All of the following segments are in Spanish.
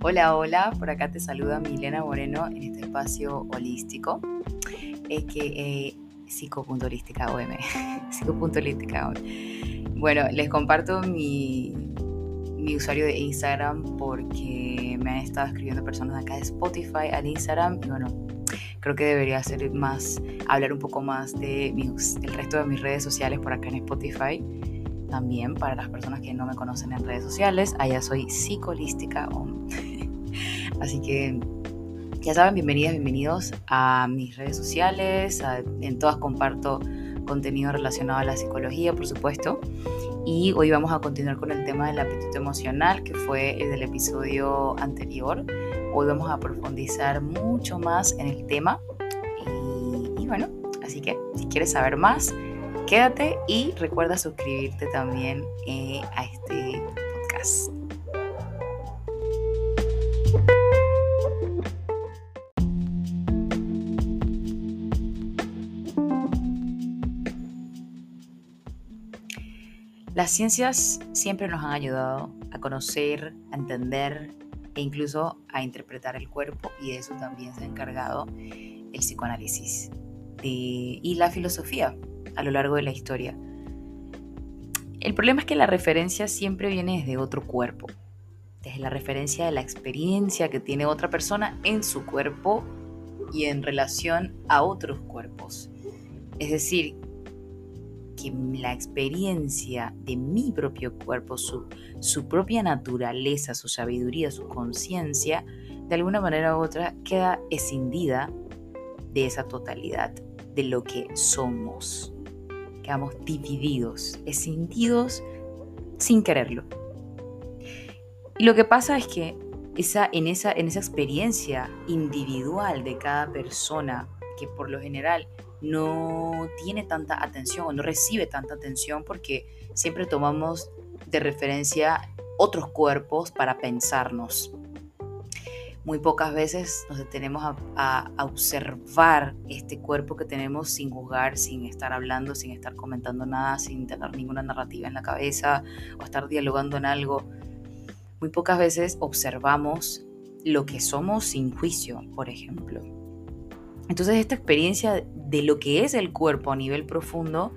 Hola, hola, por acá te saluda Milena Moreno en este espacio holístico, es que eh, OM, psico.holística OM. Bueno, les comparto mi, mi usuario de Instagram porque me han estado escribiendo personas acá de Spotify al Instagram y bueno, creo que debería hacer más, hablar un poco más de mis, el resto de mis redes sociales por acá en Spotify también para las personas que no me conocen en redes sociales. Allá soy psicolística. Así que ya saben, bienvenidas, bienvenidos a mis redes sociales. en todas comparto contenido relacionado a la psicología, por supuesto. Y hoy vamos a continuar con el tema del apetito emocional, que fue el del episodio anterior. Hoy vamos a profundizar mucho más en el tema. Y, bueno, así que si quieres saber más, Quédate y recuerda suscribirte también eh, a este podcast. Las ciencias siempre nos han ayudado a conocer, a entender e incluso a interpretar el cuerpo y de eso también se ha encargado el psicoanálisis y la filosofía a lo largo de la historia. El problema es que la referencia siempre viene desde otro cuerpo, desde la referencia de la experiencia que tiene otra persona en su cuerpo y en relación a otros cuerpos. Es decir, que la experiencia de mi propio cuerpo, su, propia naturaleza, su sabiduría, su conciencia, de alguna manera u otra queda escindida de esa totalidad, de lo que somos quedamos divididos, escindidos sin quererlo. Y lo que pasa es que esa, en, esa, en esa experiencia individual de cada persona, que por lo general no tiene tanta atención o no recibe tanta atención porque siempre tomamos de referencia otros cuerpos para pensarnos muy pocas veces nos detenemos a, observar este cuerpo que tenemos sin juzgar, sin estar hablando, sin estar comentando nada, sin tener ninguna narrativa en la cabeza o estar dialogando en algo. Muy pocas veces observamos lo que somos sin juicio, por ejemplo. Entonces esta experiencia de lo que es el cuerpo a nivel profundo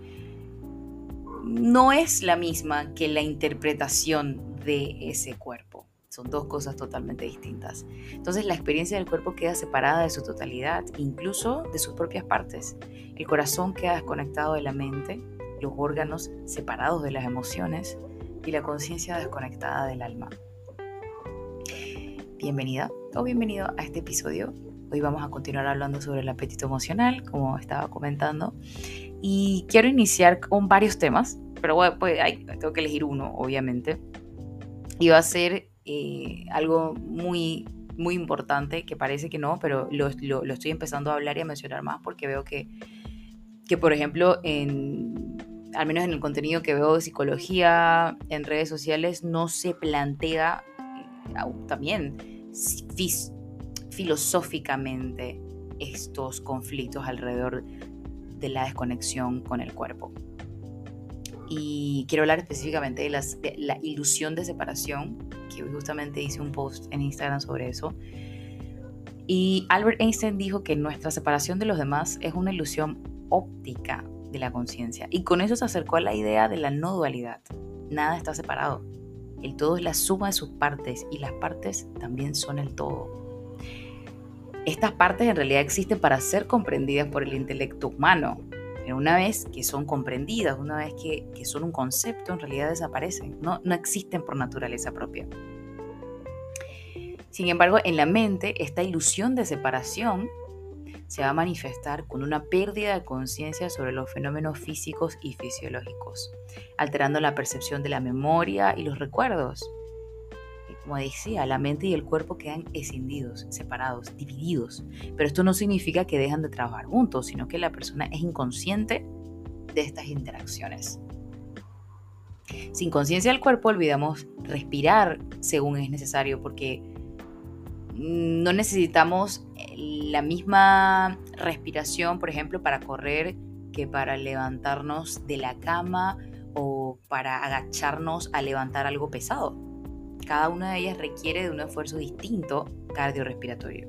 no es la misma que la interpretación de ese cuerpo. Son dos cosas totalmente distintas. Entonces la experiencia del cuerpo queda separada de su totalidad, incluso de sus propias partes. El corazón queda desconectado de la mente, los órganos separados de las emociones y la conciencia desconectada del alma. Bienvenida o bienvenido a este episodio. Hoy vamos a continuar hablando sobre el apetito emocional, como estaba comentando. Y quiero iniciar con varios temas, pero bueno, pues, tengo que elegir uno, obviamente. Y va a ser eh, algo muy, muy importante que parece que no, pero lo, estoy empezando a hablar y a mencionar más porque veo que, que por ejemplo, en, al menos en el contenido que veo de psicología en redes sociales, no se plantea eh, también filosóficamente estos conflictos alrededor de la desconexión con el cuerpo. Y quiero hablar específicamente de, la ilusión de separación que justamente hice un post en Instagram sobre eso. Y Albert Einstein dijo que nuestra separación de los demás es una ilusión óptica de la conciencia. Y con eso se acercó a la idea de la no dualidad. Nada está separado. El todo es la suma de sus partes y las partes también son el todo. Estas partes en realidad existen para ser comprendidas por el intelecto humano, pero una vez que son comprendidas, una vez que, son un concepto, en realidad desaparecen, no, existen por naturaleza propia. Sin embargo, en la mente, esta ilusión de separación se va a manifestar con una pérdida de conciencia sobre los fenómenos físicos y fisiológicos, alterando la percepción de la memoria y los recuerdos, como decía, la mente y el cuerpo quedan escindidos, separados, divididos. Pero esto no significa que dejan de trabajar juntos, sino que la persona es inconsciente de estas interacciones. Sin conciencia del cuerpo olvidamos respirar según es necesario porque no necesitamos la misma respiración, por ejemplo, para correr que para levantarnos de la cama o para agacharnos a levantar algo pesado Cada una de ellas requiere de un esfuerzo distinto cardiorrespiratorio.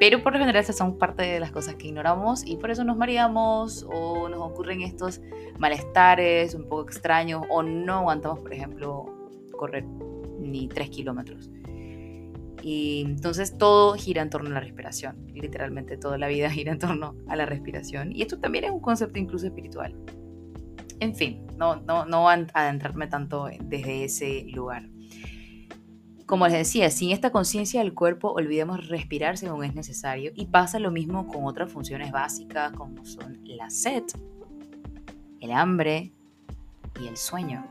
Pero por lo general esas son parte de las cosas que ignoramos y por eso nos mareamos o nos ocurren estos malestares un poco extraños o no aguantamos, por ejemplo, correr ni 3 kilómetros. Y entonces todo gira en torno a la respiración. Literalmente toda la vida gira en torno a la respiración. Y esto también es un concepto incluso espiritual. En fin, no, no, no adentrarme tanto desde ese lugar. Como les decía, sin esta conciencia del cuerpo olvidemos respirar según es necesario y pasa lo mismo con otras funciones básicas como son la sed, el hambre y el sueño.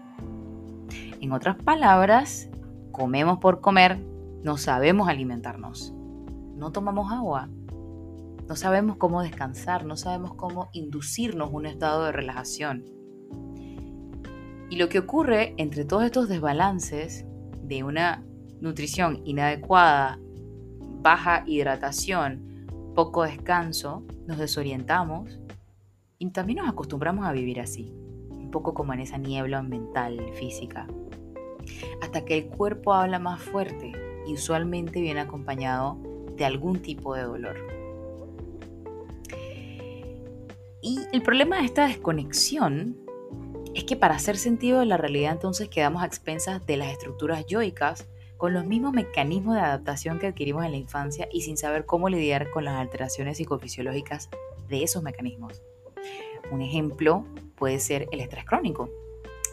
En otras palabras, comemos por comer, no sabemos alimentarnos, no tomamos agua, no sabemos cómo descansar, no sabemos cómo inducirnos un estado de relajación. Y lo que ocurre entre todos estos desbalances de una nutrición inadecuada, baja hidratación, poco descanso, nos desorientamos y también nos acostumbramos a vivir así, un poco como en esa niebla mental, física, hasta que el cuerpo habla más fuerte y usualmente viene acompañado de algún tipo de dolor. Y el problema de esta desconexión es que para hacer sentido de la realidad entonces quedamos a expensas de las estructuras yoicas con los mismos mecanismos de adaptación que adquirimos en la infancia y sin saber cómo lidiar con las alteraciones psicofisiológicas de esos mecanismos. Un ejemplo puede ser el estrés crónico,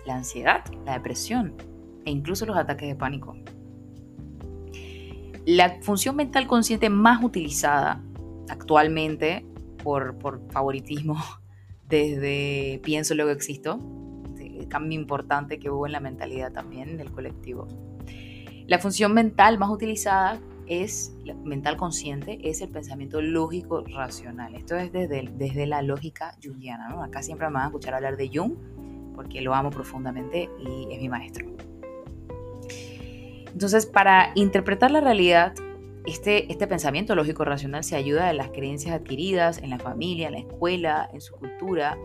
la ansiedad, la depresión e incluso los ataques de pánico. La función mental consciente más utilizada actualmente por, favoritismo desde pienso luego existo, el cambio importante que hubo en la mentalidad también del colectivo, la función mental más utilizada es, mental consciente, es el pensamiento lógico racional. Esto es desde, desde la lógica jungiana. ¿no? Acá siempre me van a escuchar hablar de Jung, porque lo amo profundamente y es mi maestro. Entonces, para interpretar la realidad, este, este pensamiento lógico racional se ayuda de las creencias adquiridas en la familia, en la escuela, en su cultura,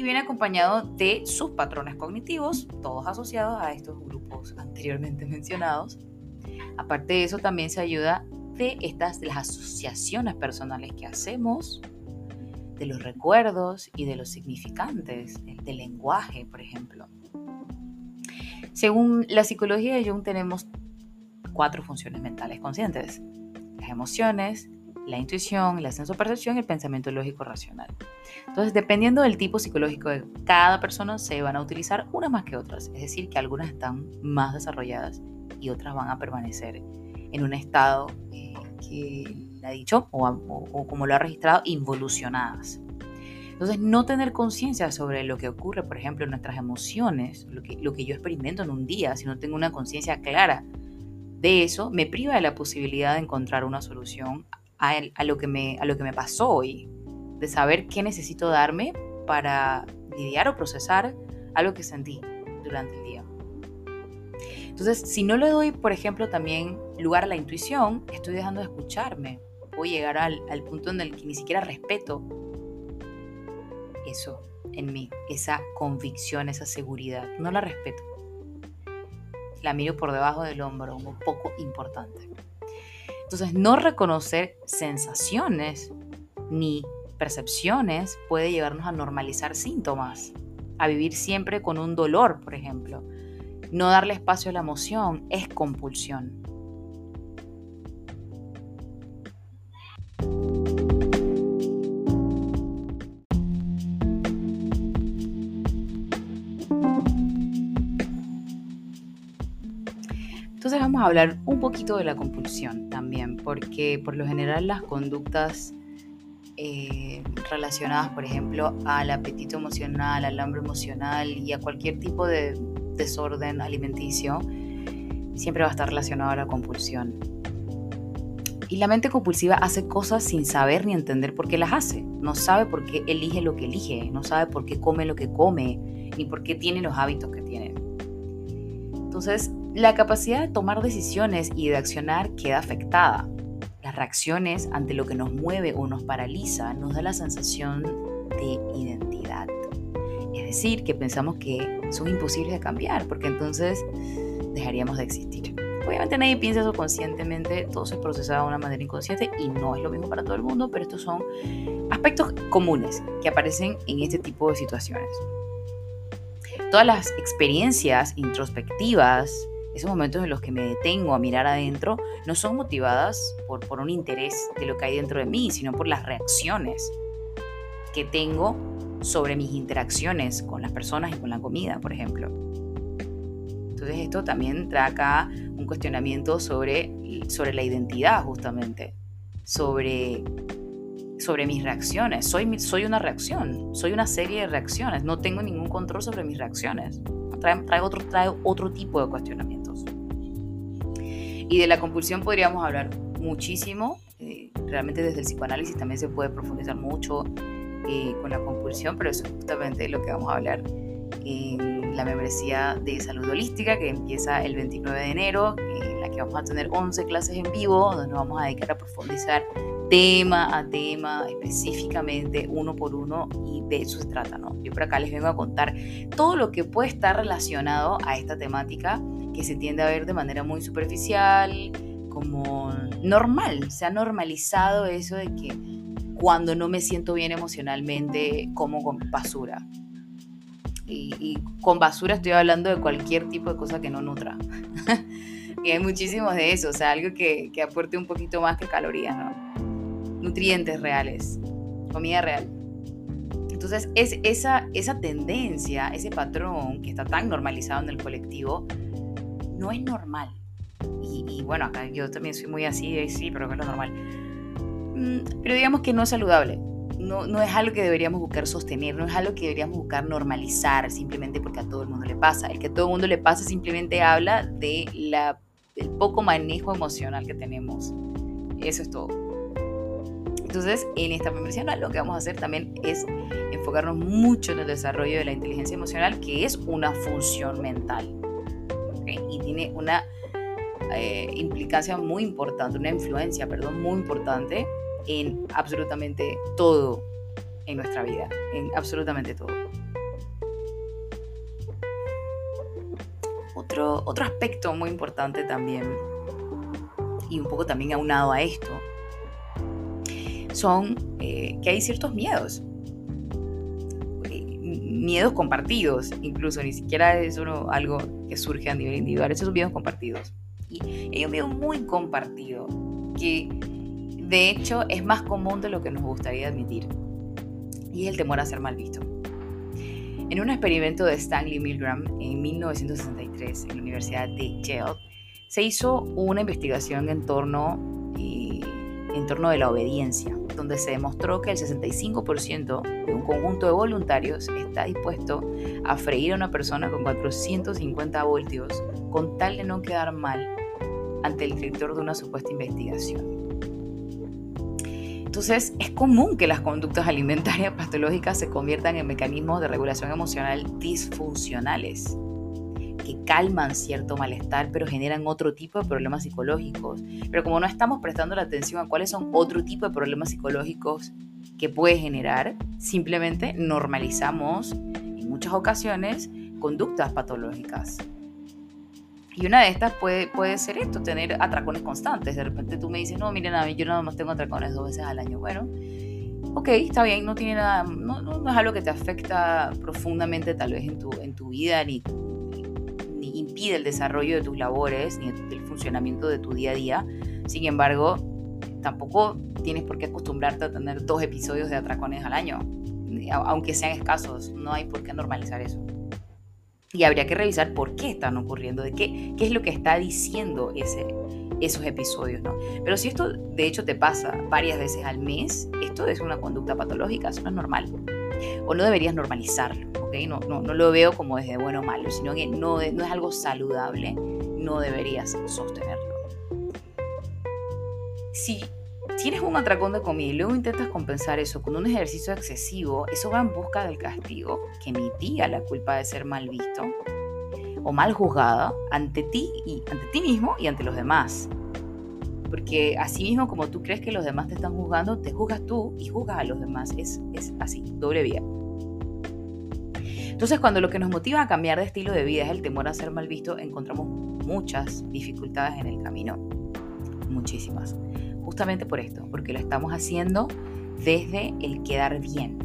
y viene acompañado de sus patrones cognitivos, todos asociados a estos grupos anteriormente mencionados. Aparte de eso, también se ayuda de estas las asociaciones personales que hacemos, de los recuerdos y de los significantes, del lenguaje, por ejemplo. Según la psicología de Jung, tenemos cuatro funciones mentales conscientes: las emociones, la intuición, la sensopercepción y el pensamiento lógico racional. Entonces, dependiendo del tipo psicológico de cada persona, se van a utilizar unas más que otras. Es decir, que algunas están más desarrolladas y otras van a permanecer en un estado eh, que la ha dicho o, como lo ha registrado, involucionadas. Entonces, no tener conciencia sobre lo que ocurre, por ejemplo, en nuestras emociones, lo que, lo que yo experimento en un día, si no tengo una conciencia clara de eso, me priva de la posibilidad de encontrar una solución a, lo que me, a lo que me pasó hoy, de saber qué necesito darme para lidiar o procesar algo que sentí durante el día. Entonces, si no le doy, por ejemplo, también lugar a la intuición, estoy dejando de escucharme. Voy a llegar al, al punto en el que ni siquiera respeto eso en mí, esa convicción, esa seguridad. No la respeto. La miro por debajo del hombro, un poco importante. Entonces, no reconocer sensaciones ni percepciones puede llevarnos a normalizar síntomas, a vivir siempre con un dolor, por ejemplo. No darle espacio a la emoción es compulsión. Vamos a hablar un poquito de la compulsión también, porque por lo general las conductas eh, relacionadas, por ejemplo, al apetito emocional, al hambre emocional y a cualquier tipo de desorden alimenticio, siempre va a estar relacionado a la compulsión. Y la mente compulsiva hace cosas sin saber ni entender por qué las hace. No sabe por qué elige lo que elige, no sabe por qué come lo que come, ni por qué tiene los hábitos que tiene. Entonces, la capacidad de tomar decisiones y de accionar queda afectada. Las reacciones ante lo que nos mueve o nos paraliza nos da la sensación de identidad. Es decir, que pensamos que son imposibles de cambiar, porque entonces dejaríamos de existir. Obviamente nadie piensa eso conscientemente, todo se procesa de una manera inconsciente y no es lo mismo para todo el mundo, pero estos son aspectos comunes que aparecen en este tipo de situaciones. Todas las experiencias introspectivas, esos momentos en los que me detengo a mirar adentro, no son motivadas por, por un interés de lo que hay dentro de mí, sino por las reacciones que tengo sobre mis interacciones con las personas y con la comida, por ejemplo. Entonces esto también trae acá un cuestionamiento sobre, sobre la identidad justamente, sobre, sobre mis reacciones. Soy, soy una reacción, soy una serie de reacciones, no tengo ningún control sobre mis reacciones. Trae, otro, trae otro tipo de cuestionamientos. Y de la compulsión podríamos hablar muchísimo, eh, realmente desde el psicoanálisis también se puede profundizar mucho eh, con la compulsión, pero eso es justamente lo que vamos a hablar en la membresía de salud holística que empieza el 29 de enero, en la que vamos a tener 11 clases en vivo, donde nos vamos a dedicar a profundizar tema a tema, específicamente, uno por uno, y de eso se trata, ¿no? Yo por acá les vengo a contar todo lo que puede estar relacionado a esta temática que se tiende a ver de manera muy superficial, como normal, se ha normalizado eso de que cuando no me siento bien emocionalmente como con basura. Y, con basura estoy hablando de cualquier tipo de cosa que no nutra. y hay muchísimos de eso, o sea, algo que, que aporte un poquito más que calorías, ¿no? Nutrientes reales, comida real. Entonces, es esa, esa tendencia, ese patrón que está tan normalizado en el colectivo, no es normal. Y, bueno, acá yo también soy muy así, sí, pero es lo normal Mm, pero digamos que no es saludable. No, no, es algo que deberíamos buscar sostener, no es algo que deberíamos buscar normalizar simplemente porque a todo el mundo le pasa. El que a todo el mundo le pasa simplemente habla de la, del poco manejo emocional que tenemos. Eso es todo. Entonces, en esta membresía lo que vamos a hacer también es enfocarnos mucho en el desarrollo de la inteligencia emocional, que es una función mental. Y tiene una eh, implicancia muy importante, una influencia, perdón, muy importante en absolutamente todo en nuestra vida, en absolutamente todo. Otro, otro aspecto muy importante también, y un poco también aunado a esto, son eh, que hay ciertos miedos. Eh, miedos compartidos, incluso, ni siquiera es uno, algo que surge a nivel individual, esos son miedos compartidos. Y hay un miedo muy compartido que de hecho, es más común de lo que nos gustaría admitir. Y es el temor a ser mal visto. En un experimento de Stanley Milgram en 1963 en la Universidad de Yale, se hizo una investigación en torno, eh, en torno de la obediencia, donde se demostró que el 65% de un conjunto de voluntarios está dispuesto a freír a una persona con 450 voltios con tal de no quedar mal ante el director de una supuesta investigación. Entonces, es común que las conductas alimentarias patológicas se conviertan en mecanismos de regulación emocional disfuncionales, calman cierto malestar, pero generan otro tipo de problemas psicológicos. Pero como no estamos prestando la atención a cuáles son otro tipo de problemas psicológicos que puede generar, simplemente normalizamos en muchas ocasiones conductas patológicas. Y una de estas puede, puede ser esto, tener atracones constantes. De repente tú me dices, no, miren, a mí yo nada más tengo atracones dos veces al año. Bueno, ok, está bien, no tiene nada, no, no, es algo que te afecta profundamente tal vez en tu, en tu vida, ni, impide el desarrollo de tus labores, ni el funcionamiento de tu día a día. Sin embargo, tampoco tienes por qué acostumbrarte a tener dos episodios de atracones al año, aunque sean escasos, no hay por qué normalizar eso. Y habría que revisar por qué están ocurriendo, de qué, qué es lo que está diciendo ese, esos episodios, ¿no? Pero si esto de hecho te pasa varias veces al mes, esto es una conducta patológica, eso no es normal. O no deberías normalizarlo, ¿ok? No, no, no lo veo como desde bueno o malo, sino que no, no es algo saludable, no deberías sostenerlo. Si tienes un atracón de comida y luego intentas compensar eso con un ejercicio excesivo, eso va en busca del castigo que mitiga la culpa de ser mal visto o mal juzgada ante ti y ante ti mismo y ante los demás. Porque así mismo como tú crees que los demás te están juzgando, te juzgas tú y juzgas a los demás. Es, es así, doble vía. Entonces, cuando lo que nos motiva a cambiar de estilo de vida es el temor a ser mal visto, encontramos muchas dificultades en el camino. Muchísimas. Justamente por esto, porque lo estamos haciendo desde el quedar bien,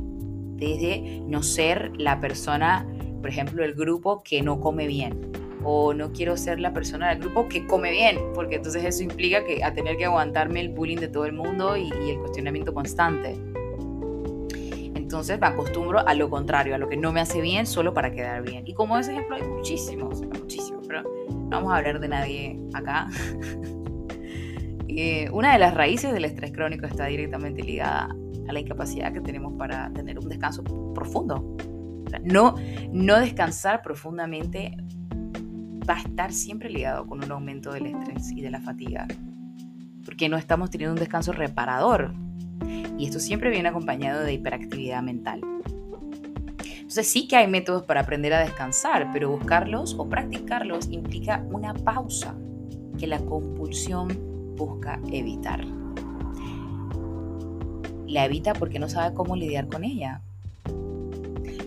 desde no ser la persona, por ejemplo, el grupo que no come bien, o no quiero ser la persona del grupo que come bien, porque entonces eso implica que a tener que aguantarme el bullying de todo el mundo y, el cuestionamiento constante. Entonces me acostumbro a lo contrario, a lo que no me hace bien solo para quedar bien. Y como ese ejemplo hay muchísimos, muchísimos, pero no vamos a hablar de nadie acá. Eh, una de las raíces del estrés crónico está directamente ligada a la incapacidad que tenemos para tener un descanso profundo. no, no descansar profundamente va a estar siempre ligado con un aumento del estrés y de la fatiga, porque no estamos teniendo un descanso reparador. Y esto siempre viene acompañado de hiperactividad mental. Entonces sí que hay métodos para aprender a descansar, pero buscarlos o practicarlos implica una pausa que la compulsión busca evitar. La evita porque no sabe cómo lidiar con ella,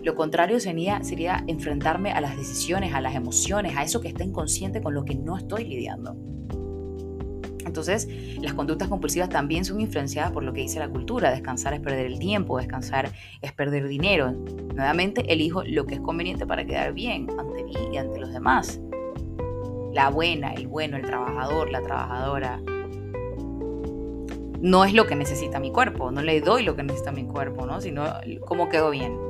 lo contrario sería, enfrentarme a las decisiones, a las emociones, a eso que está inconsciente con lo que no estoy lidiando. Entonces, las conductas compulsivas también son influenciadas por lo que dice la cultura. Descansar es perder el tiempo, descansar es perder dinero. Nuevamente, elijo lo que es conveniente para quedar bien ante mí y ante los demás. La buena, el bueno, el trabajador, la trabajadora. No es lo que necesita mi cuerpo, no le doy lo que necesita mi cuerpo, ¿no? sino cómo quedo bien.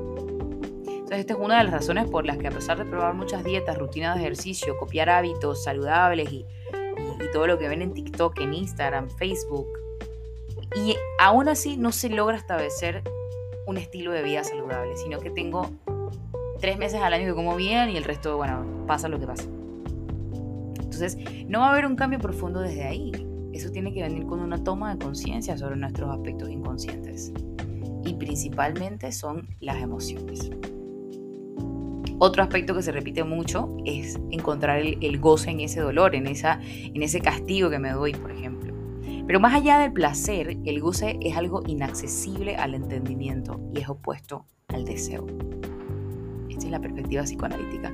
Entonces, esta es una de las razones por las que a pesar de probar muchas dietas, rutinas de ejercicio, copiar hábitos saludables y, todo lo que ven en TikTok, en Instagram, Facebook, y aún así no se logra establecer un estilo de vida saludable, sino que tengo tres meses al año que como bien y el resto, bueno, pasa lo que pasa. Entonces, no va a haber un cambio profundo desde ahí. Eso tiene que venir con una toma de conciencia sobre nuestros aspectos inconscientes. Y principalmente son las emociones. Otro aspecto que se repite mucho es encontrar el, goce en ese dolor, en, esa, en ese castigo que me doy, por ejemplo. Pero más allá del placer, el goce es algo inaccesible al entendimiento y es opuesto al deseo. Esta es la perspectiva psicoanalítica.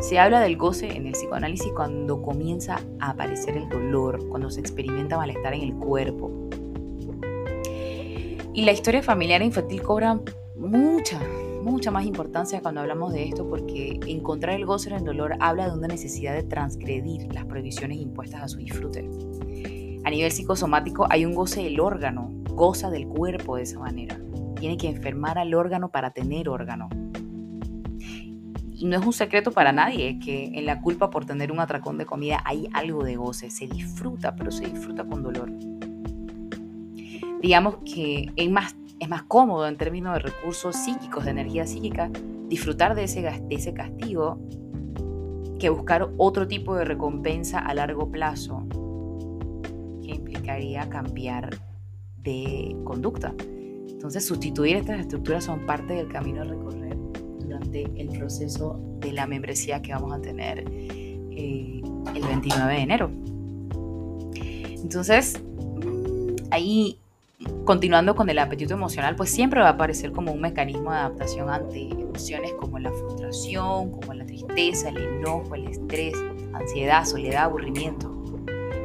Se habla del goce en el psicoanálisis cuando comienza a aparecer el dolor, cuando se experimenta malestar en el cuerpo. Y la historia familiar e infantil cobra mucha, mucha más importancia cuando hablamos de esto porque encontrar el goce en el dolor habla de una necesidad de transgredir las prohibiciones impuestas a su disfrute. A nivel psicosomático hay un goce del órgano, goza del cuerpo de esa manera. Tiene que enfermar al órgano para tener órgano. Y no es un secreto para nadie que en la culpa por tener un atracón de comida hay algo de goce, se disfruta, pero se disfruta con dolor. Digamos que es más es más cómodo en términos de recursos psíquicos, de energía psíquica, disfrutar de ese, de ese castigo que buscar otro tipo de recompensa a largo plazo, que implicaría cambiar de conducta. Entonces, sustituir estas estructuras son parte del camino a recorrer durante el proceso de la membresía que vamos a tener eh, el 29 de enero. Entonces, mm, ahí continuando con el apetito emocional, pues siempre va a aparecer como un mecanismo de adaptación ante emociones como la frustración, como la tristeza, el enojo, el estrés, ansiedad, soledad, aburrimiento.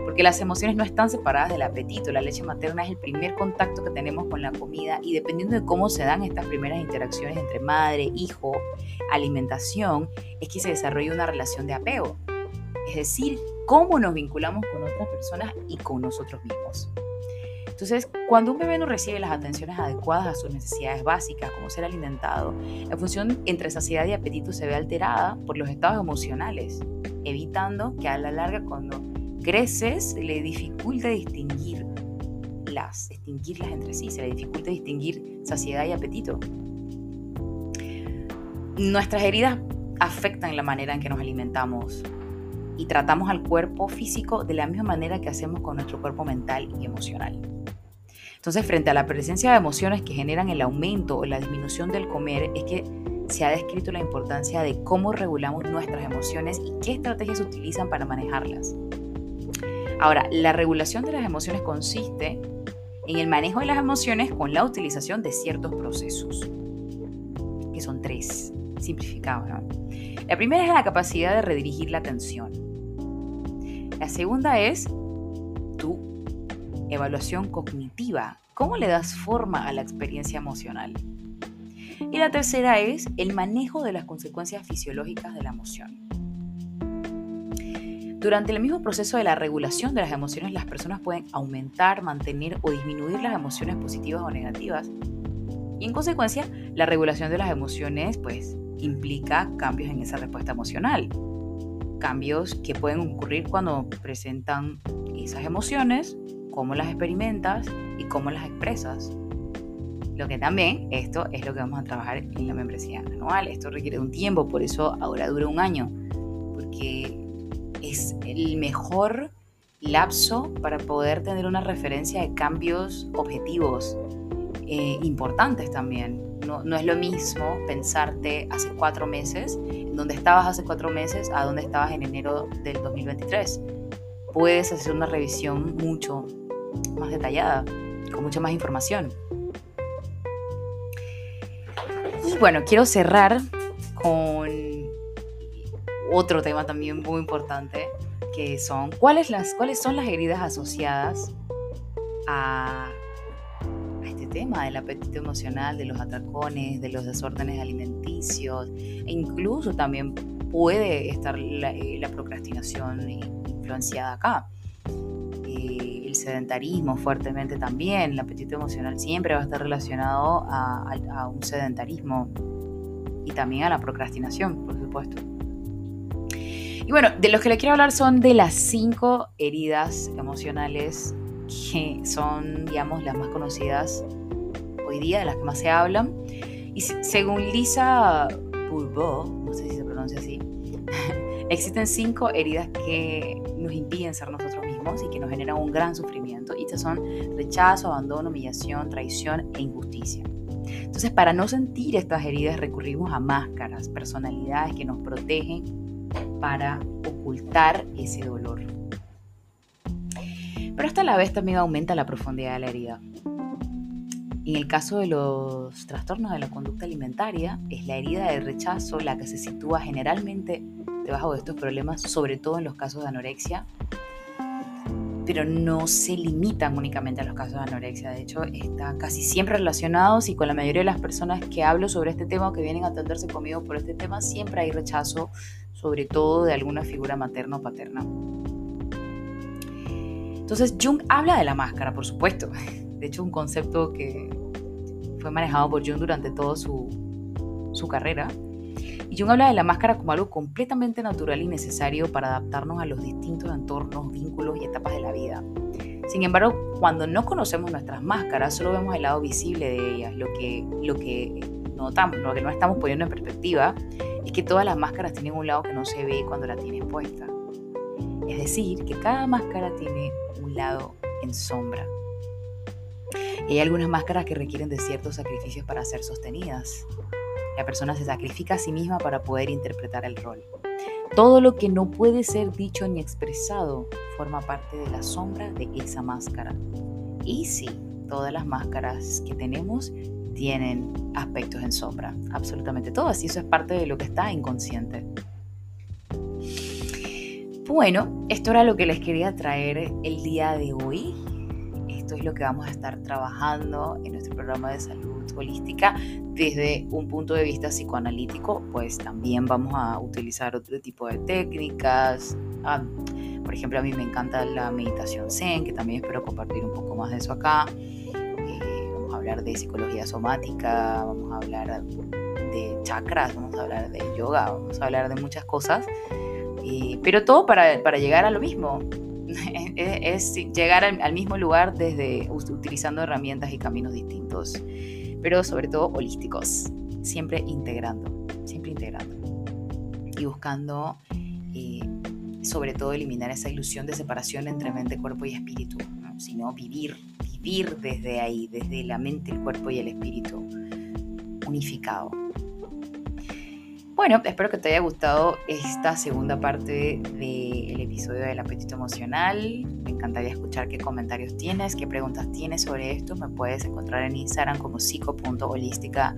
Porque las emociones no están separadas del apetito. La leche materna es el primer contacto que tenemos con la comida y dependiendo de cómo se dan estas primeras interacciones entre madre, hijo, alimentación, es que se desarrolla una relación de apego. Es decir, cómo nos vinculamos con otras personas y con nosotros mismos. Entonces, cuando un bebé no recibe las atenciones adecuadas a sus necesidades básicas, como ser alimentado, la función entre saciedad y apetito se ve alterada por los estados emocionales, evitando que a la larga cuando creces le dificulte distinguir las, distinguirlas entre sí, se le dificulte distinguir saciedad y apetito. Nuestras heridas afectan la manera en que nos alimentamos y tratamos al cuerpo físico de la misma manera que hacemos con nuestro cuerpo mental y emocional. Entonces, frente a la presencia de emociones que generan el aumento o la disminución del comer, es que se ha descrito la importancia de cómo regulamos nuestras emociones y qué estrategias utilizan para manejarlas. Ahora, la regulación de las emociones consiste en el manejo de las emociones con la utilización de ciertos procesos, que son tres. simplificado, ¿no? La primera es la capacidad de redirigir la atención. La segunda es evaluación cognitiva. ¿Cómo le das forma a la experiencia emocional? Y la tercera es el manejo de las consecuencias fisiológicas de la emoción. Durante el mismo proceso de la regulación de las emociones, las personas pueden aumentar, mantener o disminuir las emociones positivas o negativas. Y en consecuencia, la regulación de las emociones pues implica cambios en esa respuesta emocional. Cambios que pueden ocurrir cuando presentan esas emociones, cómo las experimentas y cómo las expresas. Lo que también, esto es lo que vamos a trabajar en la membresía anual. Esto requiere un tiempo, por eso ahora dura un año, porque es el mejor lapso para poder tener una referencia de cambios objetivos eh, importantes también. No, no, es lo mismo pensarte hace cuatro meses, en donde estabas hace cuatro meses, a donde estabas en enero del 2023. Puedes hacer una revisión mucho más detallada, con mucha más información. Y bueno, quiero cerrar con otro tema también muy importante, que son cuáles, las, cuáles son las heridas asociadas a, este tema del apetito emocional, de los atracones, de los desórdenes alimenticios, e incluso también puede estar la, eh, procrastinación influenciada acá. Sedentarismo fuertemente también, el apetito emocional siempre va a estar relacionado a un sedentarismo y también a la procrastinación, por supuesto. Y bueno, de los que le quiero hablar son de las cinco heridas emocionales que son, digamos, las más conocidas hoy día, de las que más se hablan. Y según Lisa Bourbeau, no sé si se pronuncia así, existen cinco heridas que nos impiden ser nosotros y que nos generan un gran sufrimiento. Y estas son rechazo, abandono, humillación, traición e injusticia. Entonces, para no sentir estas heridas recurrimos a máscaras, personalidades que nos protegen para ocultar ese dolor. Pero hasta la vez también aumenta la profundidad de la herida. En el caso de los trastornos de la conducta alimentaria, es la herida de rechazo la que se sitúa generalmente debajo de estos problemas, sobre todo en los casos de anorexia, pero no se limitan únicamente a los casos de anorexia. De hecho, está casi siempre relacionados y con la mayoría de las personas que hablo sobre este tema o que vienen a atenderse conmigo por este tema, siempre hay rechazo sobre todo de alguna figura materna o paterna. Entonces Jung habla de la máscara, por supuesto. De hecho, un concepto que fue manejado por Jung durante toda su, su carrera. Y Jung habla de la máscara como algo completamente natural y necesario para adaptarnos a los distintos entornos, vínculos y etapas de la vida. Sin embargo, cuando no conocemos nuestras máscaras, solo vemos el lado visible de ellas, lo que, lo que notamos, lo que no estamos poniendo en perspectiva es que todas las máscaras tienen un lado que no se ve cuando la tienes puesta. Es decir, que cada máscara tiene un lado en sombra. Y hay algunas máscaras que requieren de ciertos sacrificios para ser sostenidas. La persona se sacrifica a sí misma para poder interpretar el rol. Todo lo que no puede ser dicho ni expresado forma parte de la sombra de esa máscara. Y sí, todas las máscaras que tenemos tienen aspectos en sombra, absolutamente todas, y eso es parte de lo que está inconsciente. Bueno, esto era lo que les quería traer el día de hoy. Esto es lo que vamos a estar trabajando en nuestro programa de salud holística desde un punto de vista psicoanalítico, pues también vamos a utilizar otro tipo de técnicas. Ah, por ejemplo, a mí me encanta la meditación zen, que también espero compartir un poco más de eso acá hablar de psicología somática, vamos a hablar de chakras, vamos a hablar de yoga, vamos a hablar de muchas cosas, pero todo para, para, llegar a lo mismo. es, llegar al, mismo lugar desde utilizando herramientas y caminos distintos, pero sobre todo holísticos, siempre integrando, siempre integrando y buscando eh, sobre todo eliminar esa ilusión de separación entre mente, cuerpo y espíritu, sino vivir desde ahí, desde la mente, el cuerpo y el espíritu unificado. Bueno, espero que te haya gustado esta segunda parte del episodio del apetito emocional. Me encantaría escuchar qué comentarios tienes, qué preguntas tienes sobre esto. Me puedes encontrar en Instagram como psico.holística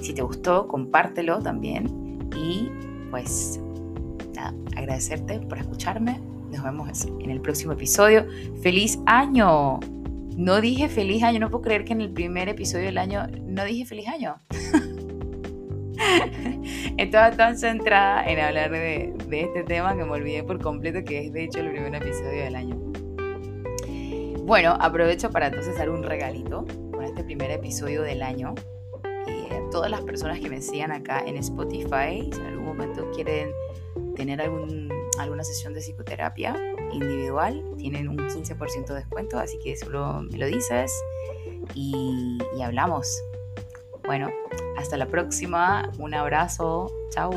Si te gustó, compártelo también. Y pues nada, agradecerte por escucharme. Nos vemos en el próximo episodio. ¡Feliz año! No dije feliz año, no puedo creer que en el primer episodio del año no dije feliz año. Estaba tan centrada en hablar de, de, este tema que me olvidé por completo que es de hecho el primer episodio del año. Bueno, aprovecho para entonces dar un regalito con este primer episodio del año. Eh, todas las personas que me sigan acá en Spotify, si en algún momento quieren tener algún, alguna sesión de psicoterapia individual, tienen un 15% de descuento, así que solo me lo dices y, y hablamos. Bueno, hasta la próxima. Un abrazo. Chao.